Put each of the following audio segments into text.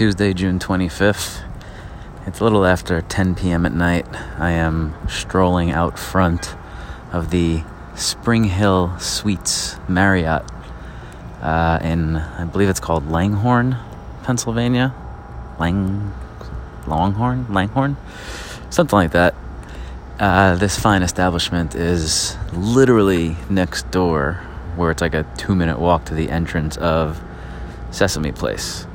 Tuesday, June 25th. It's a little after 10 p.m. at night. I am strolling out front of the Spring Hill Suites Marriott uh, in, I believe it's called Langhorne, Pennsylvania. Lang, Longhorn, Langhorne, something like that. Uh, this fine establishment is literally next door, where it's like a two-minute walk to the entrance of Sesame Place.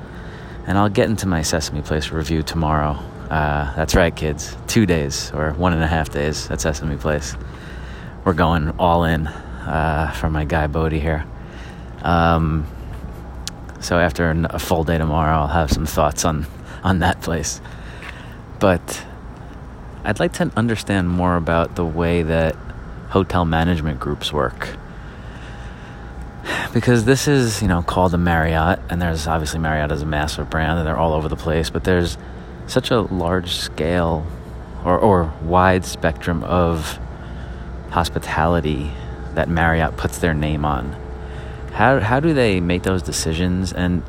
And I'll get into my Sesame Place review tomorrow. Uh, that's right, kids. Two days or one and a half days at Sesame Place. We're going all in uh, for my guy Bodie here. Um, so after a full day tomorrow, I'll have some thoughts on on that place. But I'd like to understand more about the way that hotel management groups work. Because this is, you know, called a Marriott, and there's obviously Marriott is a massive brand, and they're all over the place, but there's such a large scale or, or wide spectrum of hospitality that Marriott puts their name on. How, how do they make those decisions? And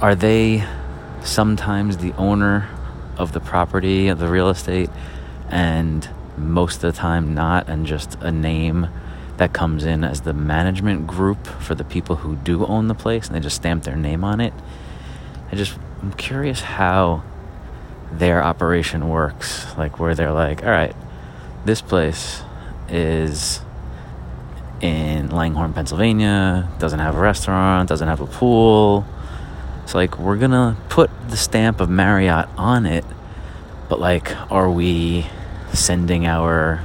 are they sometimes the owner of the property, of the real estate, and most of the time not, and just a name that comes in as the management group for the people who do own the place, and they just stamp their name on it? I just, I'm curious how their operation works. Like, where they're like, all right, this place is in Langhorne, Pennsylvania, doesn't have a restaurant, doesn't have a pool. So, like, we're gonna put the stamp of Marriott on it, but, like, are we sending our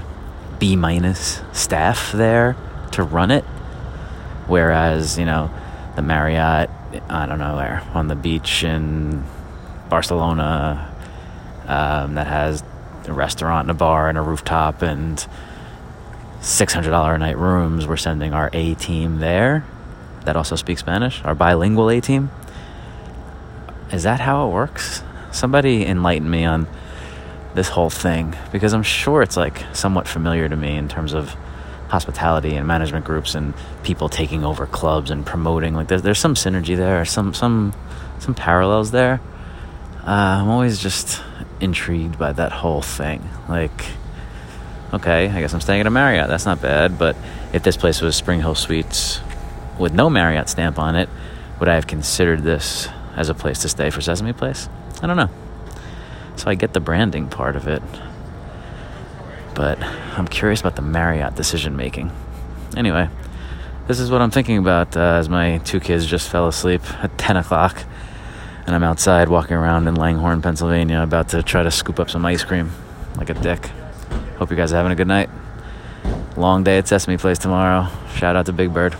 B minus staff there to run it? Whereas, you know, the Marriott, I don't know where, on the beach in Barcelona, um, that has a restaurant and a bar and a rooftop and $600 a night rooms. We're sending our A team there that also speaks Spanish, our bilingual A team. Is that how it works? Somebody enlighten me on this whole thing because I'm sure it's like somewhat familiar to me in terms of hospitality and management groups and people taking over clubs and promoting like there's, there's some synergy there some some some parallels there. Uh, I'm always just intrigued by that whole thing. Like okay I guess I'm staying at a Marriott. That's not bad but if this place was Spring Hill Suites with no Marriott stamp on it would I have considered this as a place to stay for Sesame Place? I don't know I get the branding part of it. But I'm curious about the Marriott decision making. Anyway, this is what I'm thinking about uh, as my two kids just fell asleep at 10 o'clock. And I'm outside walking around in Langhorne, Pennsylvania, about to try to scoop up some ice cream like a dick. Hope you guys are having a good night. Long day at Sesame Place tomorrow. Shout out to Big Bird.